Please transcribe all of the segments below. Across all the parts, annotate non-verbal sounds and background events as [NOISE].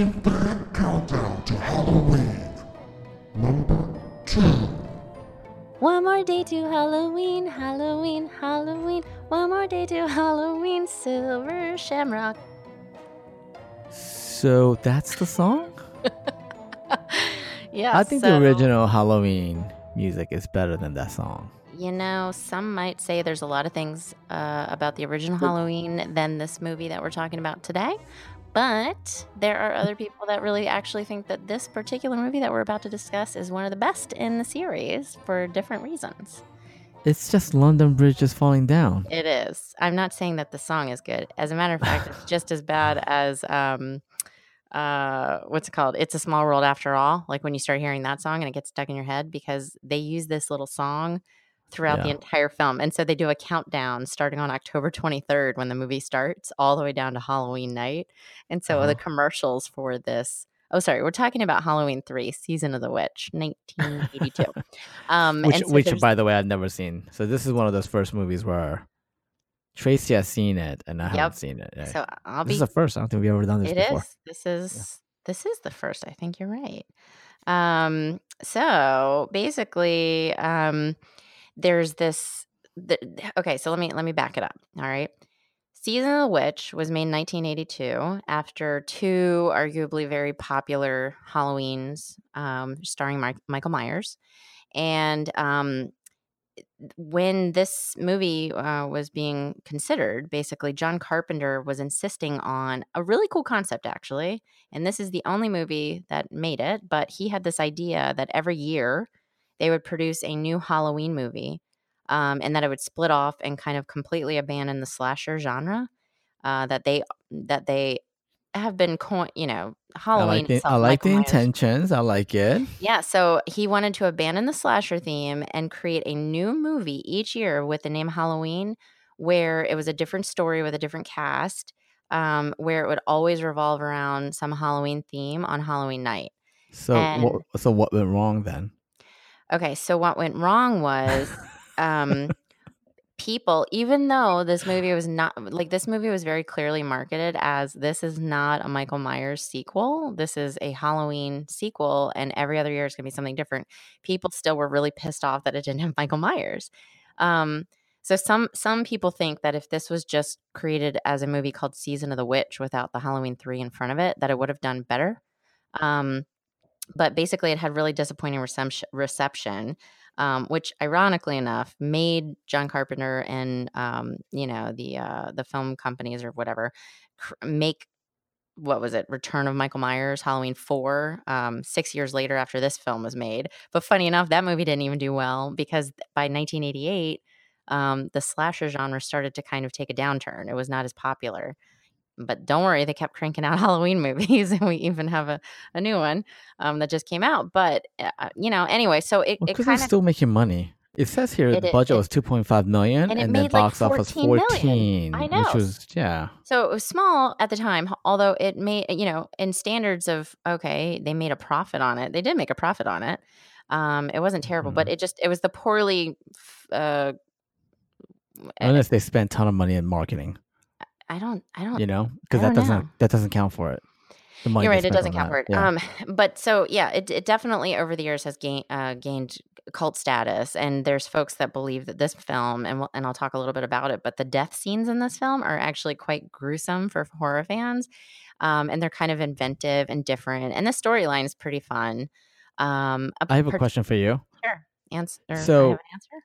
13th day countdown to Halloween. Number two. One more day to Halloween, Halloween, Halloween. One more day to Halloween, Silver Shamrock. So that's the song? [LAUGHS] Yeah, I think so, the original Halloween music is better than that song. You know, some might say there's a lot of things uh, about the original Halloween than this movie that we're talking about today. But there are other people that really actually think that this particular movie that we're about to discuss is one of the best in the series for different reasons. It's just London Bridge is falling down. It is. I'm not saying that the song is good. As a matter of fact, it's just as bad [LAUGHS] as um uh what's it called? It's a small world after all. Like when you start hearing that song and it gets stuck in your head because they use this little song throughout the entire film. And so they do a countdown starting on October 23rd when the movie starts all the way down to Halloween night. And so the Uh-huh. commercials for this Oh, sorry. We're talking about Halloween 3, Season of the Witch, 1982. um Which, and so which by the way, I've never seen. So this is one of those first movies where Tracy has seen it and I Yep. haven't seen it. so I'll this be is the first. I don't think we've ever done this It before. is. This is this is the first. I think you're right. Um, so basically, um, there's this. The, okay, so let me let me back it up. All right. Season of the Witch was made in 1982 after two arguably very popular Halloweens, um, starring Michael Myers, and um, when this movie uh, was being considered, basically, John Carpenter was insisting on a really cool concept, actually. And this is the only movie that made it, but he had this idea that every year they would produce a new Halloween movie um, and that it would split off and kind of completely abandon the slasher genre uh, that they that they have been coin you know I halloween like the, itself, I like the intentions. I like it. yeah, so he wanted to abandon the slasher theme and create a new movie each year with the name Halloween, where it was a different story with a different cast, um, where it would always revolve around some Halloween theme on Halloween night. So And- what, so what went wrong then? Okay, so what went wrong was [LAUGHS] um, people, even though this movie was not like this movie was very clearly marketed as this is not a Michael Myers sequel, this is a Halloween sequel, and every other year is going to be something different. People still were really pissed off that it didn't have [LAUGHS] Michael Myers. Um, so some some people think that if this was just created as a movie called Season of the Witch without the Halloween three in front of it, that it would have done better. Um, but basically, it had really disappointing reception, um, which ironically enough made John Carpenter and um, you know the uh, the film companies or whatever cr- make what was it Return of Michael Myers Halloween four um, six years later after this film was made. But funny enough, that movie didn't even do well because by 1988. Um, the slasher genre started to kind of take a downturn. It was not as popular. But don't worry, they kept cranking out [LAUGHS] Halloween movies, and we even have a, a new one um, that just came out. But uh, you know, anyway, so it, Because of still making money. It says here It the budget it- was 2.5 million and and, then like, box office 14 million. 14, I know. which was yeah. So it was small at the time, although it made, you know, in standards of, okay, they made a profit on it. They did make a profit on it. Um, it wasn't terrible, but Mhm. it just, it was the poorly, uh, Unless they spent a ton of money in marketing, I don't, I don't, you know, because that doesn't know. that doesn't count for it. The money you're right. It doesn't count for it. Yeah. Um, but so yeah, it, it definitely over the years has gained, uh, gained cult status. And there's folks that believe that this film, and, we'll, and I'll talk a little bit about it, but the death scenes in this film are actually quite gruesome for horror fans. Um, and they're kind of inventive and different. And the storyline is pretty fun. Um, I have a question for you. Sure. Answer. So- have an answer.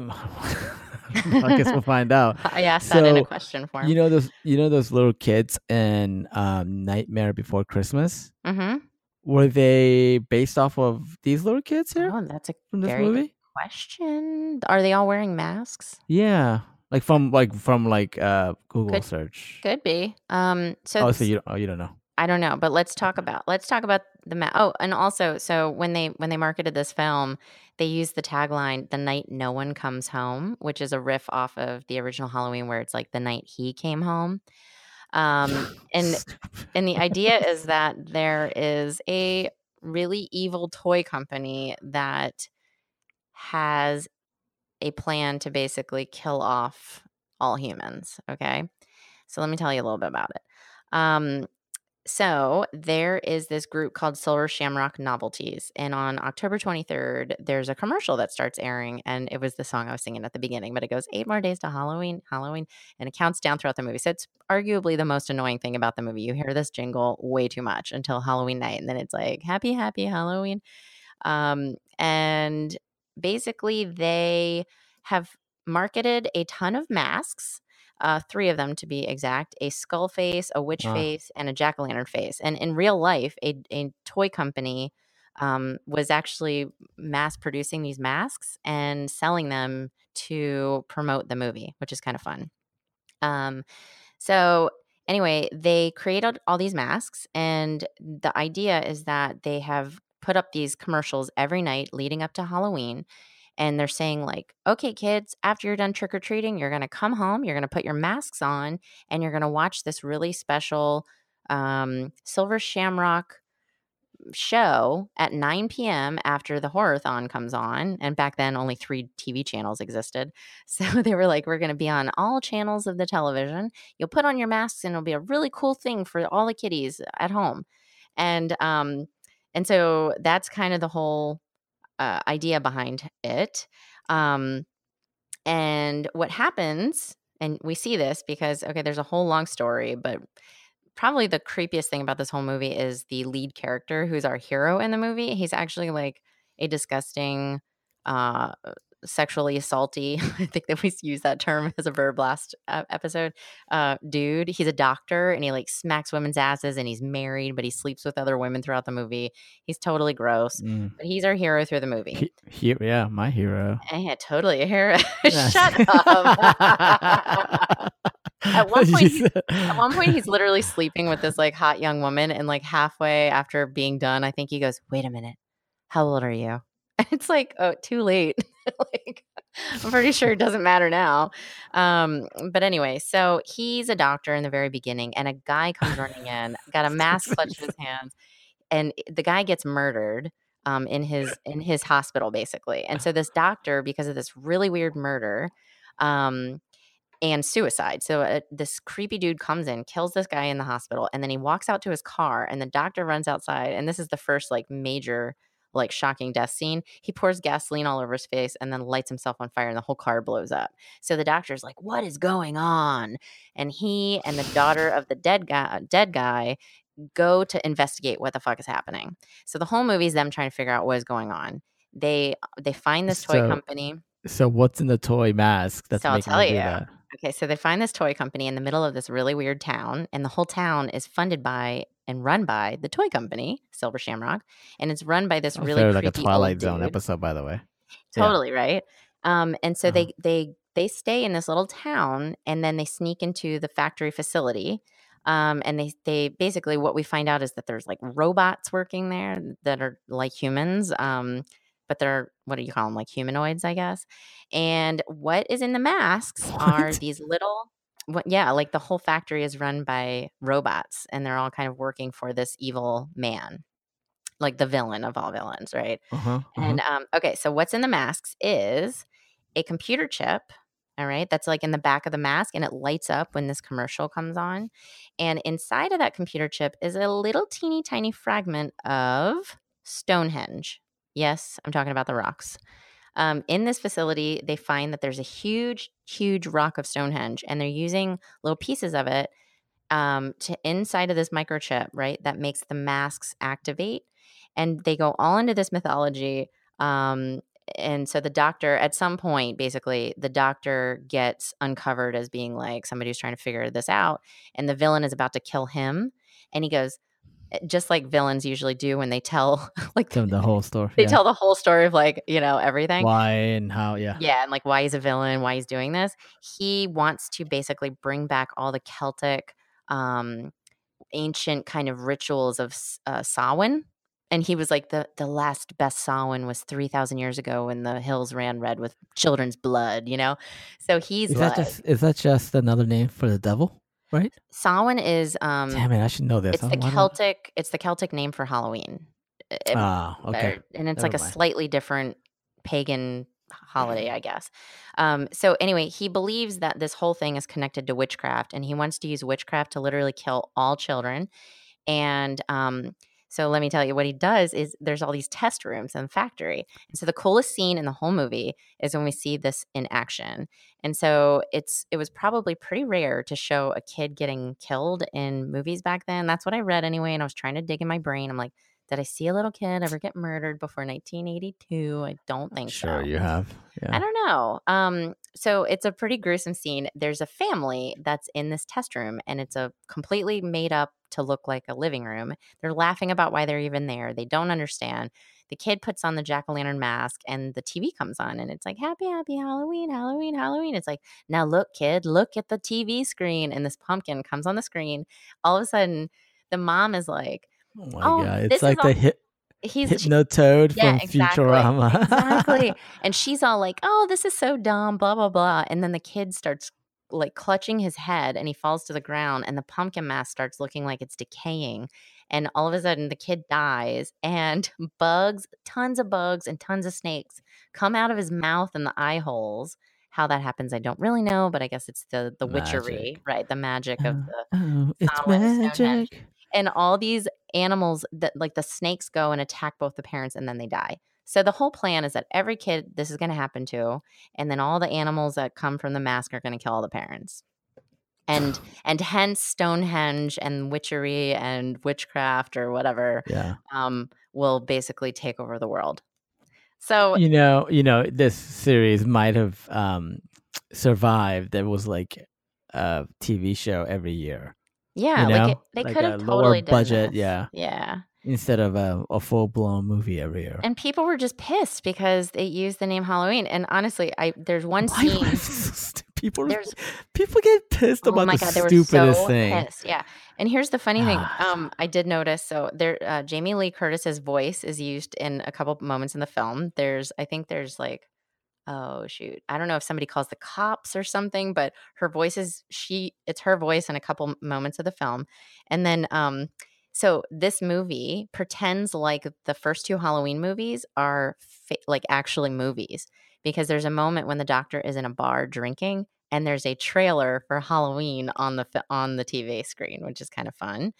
I guess we'll find out. [LAUGHS] I asked that in a question form. You know those you know those little kids in um, Nightmare Before Christmas? mm-hmm. Were they based off of these little kids here Oh, that's a from this very good movie? question. Are they all wearing masks? Yeah, like from like from like uh Google Could- search. Could be. Um. So, Oh, so you oh you don't know. I don't know, but let's talk about let's talk about the ma- oh, and also so when they when they marketed this film, they used the tagline "The night no one comes home," which is a riff off of the original Halloween, where it's like the night he came home. Um, [LAUGHS] and and the idea is [LAUGHS] that there is a really evil toy company that has a plan to basically kill off all humans. Okay. So let me tell you a little bit about it. Um, so there is this group called Silver Shamrock Novelties, and on October 23rd, there's a commercial that starts airing, and it was the song I was singing at the beginning, but it goes eight more days to Halloween, Halloween, and it counts down throughout the movie. So it's arguably the most annoying thing about the movie. You hear this jingle way too much until Halloween night, and then it's like happy, happy Halloween. Um, and basically, they have marketed a ton of masks uh, three of them to be exact a skull face, a witch Ah. face, and a jack o' lantern face. And in real life, a, a toy company um, was actually mass producing these masks and selling them to promote the movie, which is kind of fun. Um, so, anyway, they created all these masks, and the idea is that they have put up these commercials every night leading up to Halloween and they're saying like okay kids after you're done trick-or-treating you're going to come home you're going to put your masks on and you're going to watch this really special um, silver shamrock show at 9 p.m after the horror-thon comes on and back then only three tv channels existed. [LAUGHS] So they were like we're going to be on all channels of the television. You'll put on your masks and it'll be a really cool thing for all the kiddies at home. And um and so that's kind of the whole uh, idea behind it. Um, and what happens, and we see this because, okay, there's a whole long story, but probably the creepiest thing about this whole movie is the lead character who's our hero in the movie. He's actually like a disgusting, uh, sexually assaulty. [LAUGHS] I think that we use that term as a verb last uh, episode. Uh, dude, he's a doctor and he like smacks women's asses and he's married, but he sleeps with other women throughout the movie. He's totally gross, Mm. but he's our hero through the movie. He, he, yeah, my hero. Yeah, totally a hero. [LAUGHS] Yes. Shut up. [LAUGHS] At one point, At one point, he's literally sleeping with this like hot young woman, and like halfway after being done, I think he goes, "Wait a minute, how old are you?" And it's like, oh, too late. [LAUGHS] like, I'm pretty sure it doesn't matter now. Um, but anyway, so he's a doctor in the very beginning, and a guy comes running in, got a [LAUGHS] mask clutched in his [LAUGHS] hands, and the guy gets murdered um, in his in his hospital, basically. And so this doctor, because of this really weird murder, um, and suicide. So uh, this creepy dude comes in, kills this guy in the hospital, and then he walks out to his car, and the doctor runs outside. And this is the first like major, like shocking death scene. He pours gasoline all over his face and then lights himself on fire, and the whole car blows up. So the doctor's like, "What is going on?" And he and the daughter of the dead guy, dead guy, go to investigate what the fuck is happening. So the whole movie is them trying to figure out what is going on. They they find this toy So- company. so what's in the toy mask that's So I'll making tell you. that? Okay, so they find this toy company in the middle of this really weird town, and the whole town is funded by and run by the toy company, Silver Shamrock, and it's run by this Oh, really like a Twilight Zone episode, by the way. Yeah. Totally right. Um, and so Uh-huh. they they they stay in this little town, and then they sneak into the factory facility. Um, and they they basically what we find out is that there's like robots working there that are like humans. Um, but they're what do you call them? Like humanoids, I guess. And what is in the masks are these little. What, yeah, like the whole factory is run by robots, and they're all kind of working for this evil man, like the villain of all villains, right? Uh-huh, uh-huh. And um, okay, so what's in the masks is a computer chip. All right, that's like in the back of the mask, and it lights up when this commercial comes on. And inside of that computer chip is a little teeny tiny fragment of Stonehenge. Yes, I'm talking about the rocks. Um, in this facility, they find that there's a huge, huge rock of Stonehenge, and they're using little pieces of it um, to inside of this microchip, right? That makes the masks activate, and they go all into this mythology. Um, and so the doctor, at some point, basically, the doctor gets uncovered as being like somebody who's trying to figure this out, and the villain is about to kill him, and he goes. Just like villains usually do when they tell, [LAUGHS] like Tell the whole story. they yeah. tell the whole story of like you know everything. why and how. Yeah. Yeah, and like why he's a villain, why he's doing this. He wants to basically bring back all the Celtic, um, ancient kind of rituals of uh, Samhain. And he was like the the last best Samhain was three thousand years ago when the hills ran red with children's blood. You know, so he's Is like that just is that just another name for the devil? Right? Samhain is um Damn it! I should know this. it's the Celtic it's the Celtic name for Halloween. It- Ah, okay. and it's like a mind. slightly different pagan holiday, [LAUGHS] I guess. Um, so anyway, he believes that this whole thing is connected to witchcraft, and he wants to use witchcraft to literally kill all children. And um, so let me tell you what he does is there's all these test rooms in the factory. And so the coolest scene in the whole movie is when we see this in action. And so it's it was probably pretty rare to show a kid getting killed in movies back then. That's what I read anyway. And I was trying to dig in my brain. I'm like, did I see a little kid ever get murdered before 1982? I don't think sure so. Sure, you have. Yeah. I don't know. Um, so it's a pretty gruesome scene. There's a family that's in this test room, and it's a completely made up to look like a living room. They're laughing about why they're even there. They don't understand. The kid puts on the jack o' lantern mask, and the TV comes on, and it's like, Happy, happy Halloween, Halloween, Halloween. It's like, Now look, kid, look at the TV screen. And this pumpkin comes on the screen. All of a sudden, the mom is like, Oh my Oh, god! It's like the all- hip, He's Hypnotoad Yeah, from exactly. Futurama. exactly. [LAUGHS] And she's all like, "Oh, this is so dumb," blah blah blah. And then the kid starts like clutching his head, and he falls to the ground, and the pumpkin mask starts looking like it's decaying. And all of a sudden, the kid dies, and [LAUGHS] bugs, tons of bugs, and tons of snakes come out of his mouth and the eye holes. How that happens, I don't really know, but I guess it's the the witchery, right? The magic of Uh, the oh, it's magic. and all these animals that like the snakes go and attack both the parents and then they die. So the whole plan is that every kid this is going to happen to and then all the animals that come from the mask are going to kill all the parents. And [SIGHS] and hence Stonehenge and witchery and witchcraft or whatever Yeah. um will basically take over the world. So you know, you know, this series might have um survived. There was like a TV show every year yeah, you like it, they like could have lower totally done budget, yeah. Yeah. instead of a, a full blown movie every year. And people were just pissed because they used the name Halloween. And honestly, I there's one Why scene so people There's- people get pissed Oh about my the god, they were stupidest so thing. pissed. Yeah, and here's the funny thing. [SIGHS] Um, I did notice. So there, uh, Jamie Lee Curtis's voice is used in a couple moments in the film. There's, I think there's like, oh shoot, I don't know if somebody calls the cops or something, but her voice is she. It's her voice in a couple moments of the film, and then um. So this movie pretends like the first two Halloween movies are fa- like actually movies because there's a moment when the doctor is in a bar drinking and there's a trailer for Halloween on the on the TV screen, which is kind of fun.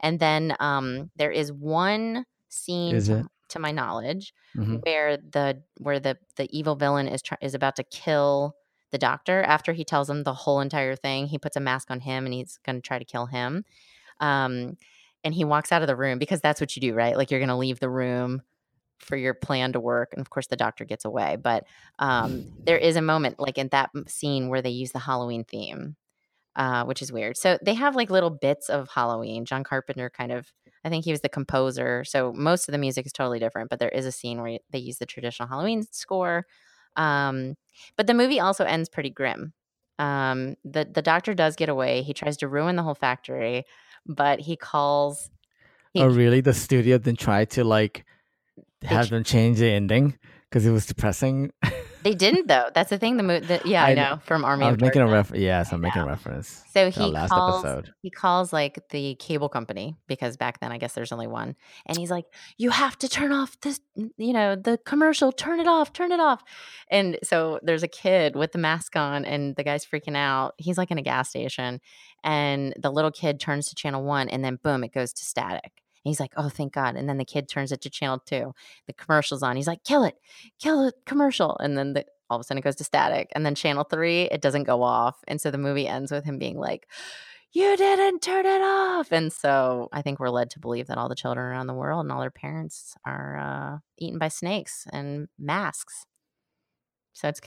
And then um, there is one scene, Is to, it? to my knowledge, Mhm. where the where the the evil villain is try- is about to kill the doctor after he tells him the whole entire thing. He puts a mask on him and he's going to try to kill him. Um, and he walks out of the room because that's what you do, right? Like you're going to leave the room for your plan to work and of course the doctor gets away but um, there is a moment like in that scene where they use the halloween theme uh, which is weird so they have like little bits of halloween john carpenter kind of i think he was the composer so most of the music is totally different but there is a scene where they use the traditional halloween score um, but the movie also ends pretty grim um, the, the doctor does get away he tries to ruin the whole factory but he calls he, Oh, really? The studio then tried to like have them change the ending because it was depressing. [LAUGHS] They didn't though. That's the thing. The, mo- the yeah, I, I know from Army I of was making a Darkness. reference. Yes, I'm making a reference. So he last calls. episode. He calls like the cable company because back then I guess there's only one, and he's like, "You have to turn off this, you know, the commercial. Turn it off. Turn it off." And so there's a kid with the mask on, and the guy's freaking out. He's like in a gas station, and the little kid turns to channel one, and then boom, it goes to static. He's like, "Oh, thank God!" And then the kid turns it to channel two. The commercial's on. He's like, "Kill it, kill it, commercial!" And then the all of a sudden it goes to static. And then channel three, it doesn't go off. And so the movie ends with him being like, You didn't turn it off. And so I think we're led to believe that all the children around the world and all their parents are uh, eaten by snakes and masks. So it's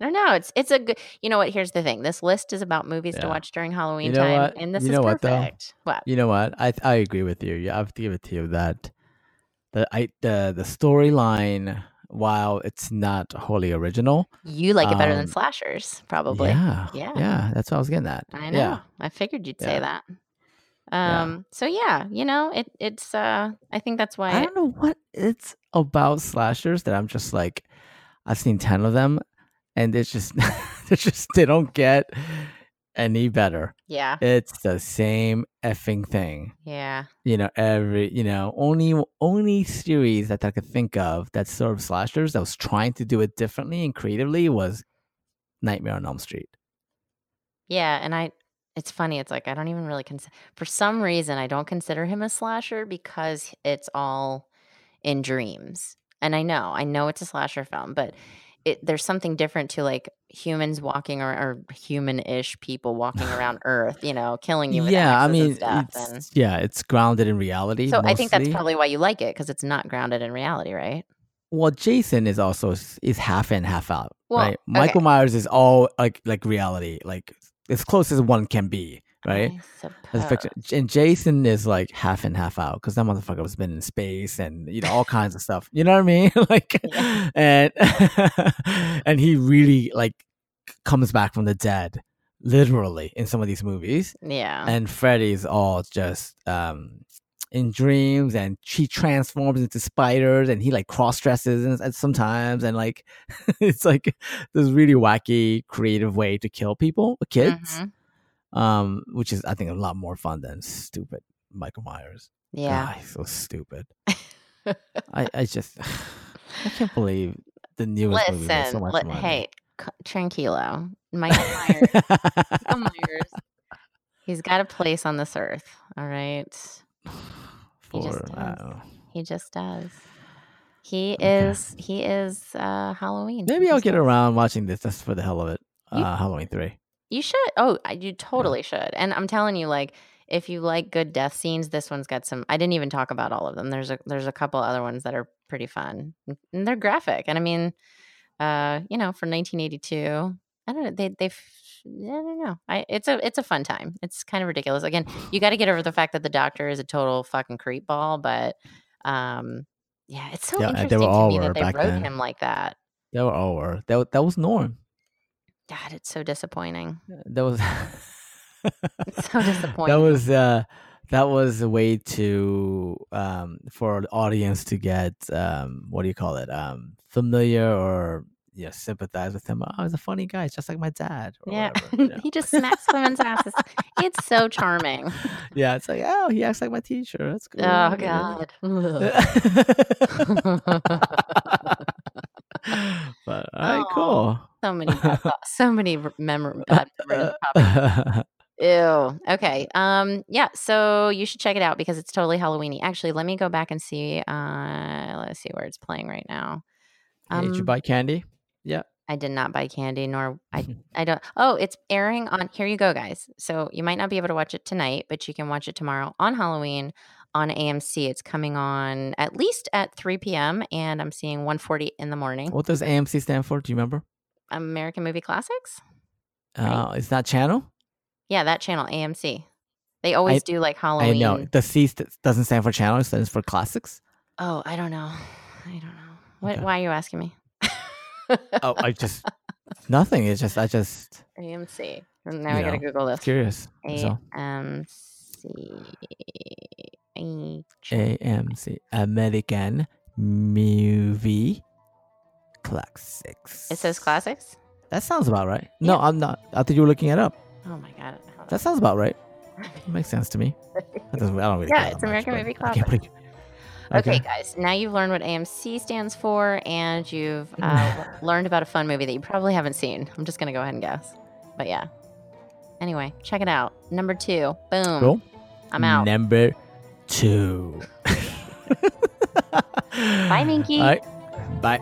I don't know. It's it's a good. You know what? Here's the thing. This list is about movies to watch during Halloween know time, what? and this You is know what, perfect. What? You know what? I I agree with you. Yeah, I have to give it to you that the I the the storyline, while it's not wholly original, You like it better than Um, slashers, probably. yeah, Yeah. yeah, that's what I was getting at. I know. Yeah, I figured you'd say Yeah. that. Yeah. Um. So yeah, you know, it it's. uh I think that's why. I don't know what it's about slashers that I'm just like, I've seen ten of them, and it's just, [LAUGHS] it's just they don't get any better. Yeah. It's the same effing thing. Yeah. You know, every you know, only only series that I could think of that sort of slashers that was trying to do it differently and creatively was Nightmare on Elm Street. Yeah, and I it's funny, it's like I don't even really consider for some reason I don't consider him a slasher because it's all in dreams. And I know, I know it's a slasher film, but it there's something different to like humans walking or, or human-ish people walking around [LAUGHS] Earth, you know, killing you. With yeah, I and mean, it's, and- yeah, it's grounded in reality. so I think that's probably why you like it because it's not grounded in reality, right? well, Jason is also is half in, half out, Well, right? Michael Myers is all like like reality, like as close as one can be, right? I As fiction. suppose. And Jason is like half in, half out because that motherfucker has been in space and you know all kinds of stuff. You know what I mean? [LAUGHS] like, [LAUGHS] Yeah. and [LAUGHS] and he really like comes back from the dead, literally in some of these movies. Yeah. And Freddy's all just um in dreams, and she transforms into spiders, and he like cross dresses and, and sometimes, and like it's like this really wacky, creative way to kill people, kids Mhm. Um, which is I think a lot more fun than stupid Michael Myers. Yeah. God, he's so stupid. [LAUGHS] I I just [SIGHS] I can't believe the newest movie was so Listen, much let, money. hey, c- tranquilo. Michael Myers, Michael Myers, [LAUGHS] he's got a place on this earth. All right, [SIGHS] He just For does. he just does. He Okay. is. He is uh Halloween. maybe I'll get around watching this just for the hell of it. You- Uh, Halloween three. You should. Oh, you totally should. And I'm telling you, like, if you like good death scenes, this one's got some. I didn't even talk about all of them. There's a there's a couple other ones that are pretty fun, and they're graphic. And I mean, uh, you know, for 1982, I don't know. They they. I don't know. I it's a it's a fun time. It's kind of ridiculous. Again, [SIGHS] you got to get over the fact that the doctor is a total fucking creep ball, but um, yeah, it's so Yeah, and they interesting were to all me were that they wrote then. him like that. They were over. That that was Norm. God, it's so disappointing. That was [LAUGHS] so disappointing. That was uh that was a way to um for the audience to get um what do you call it um familiar or yeah sympathize with him. Oh, he's a funny guy, it's just like my dad. Or Yeah, whatever, you [LAUGHS] know? he just smacks women's asses. It's so charming. [LAUGHS] yeah, it's like oh he acts like my teacher. That's cool. Oh. God. but all right, Aw. cool. so many, so many r- bad memories. [LAUGHS] Ew. Okay. Um. Yeah. So you should check it out because it's totally Halloweeny. Actually, let me go back and see. Uh. Let's see where it's playing right now. Hey, Did you Um, buy candy? Yeah. I did not buy candy, nor [LAUGHS] I. I don't. Oh, it's airing on. Here you go, guys. So you might not be able to watch it tonight, but you can watch it tomorrow on Halloween on AMC. It's coming on at least at 3 p.m. and I'm seeing 1:40 in the morning. What does AMC stand for? Do you remember? American Movie Classics. Right. Uh, is that channel? Yeah, that channel AMC. They always do like Halloween. I know the C st- doesn't stand for channel; it stands for classics. Oh, I don't know. I don't know. What? Okay. Why are you asking me? Oh, I just [LAUGHS] nothing. It's just I just AMC. Now I gotta Google this. curious. AMC. AMC American Movie Classics. It says classics. that sounds about right. No, I'm not. I thought you were looking it up. Oh my god. That sounds about right. [LAUGHS] It makes sense to me. I don't really Yeah, it's much, American but Movie can't Classics. Okay, guys. Now you've learned what AMC stands for, and you've [LAUGHS] uh, learned about a fun movie that you probably haven't seen. I'm just gonna go ahead and guess, but yeah. Anyway, check it out. Number two. Boom. Cool. I'm out. Number two. Bye, Minky. [LAUGHS] Right. Bye.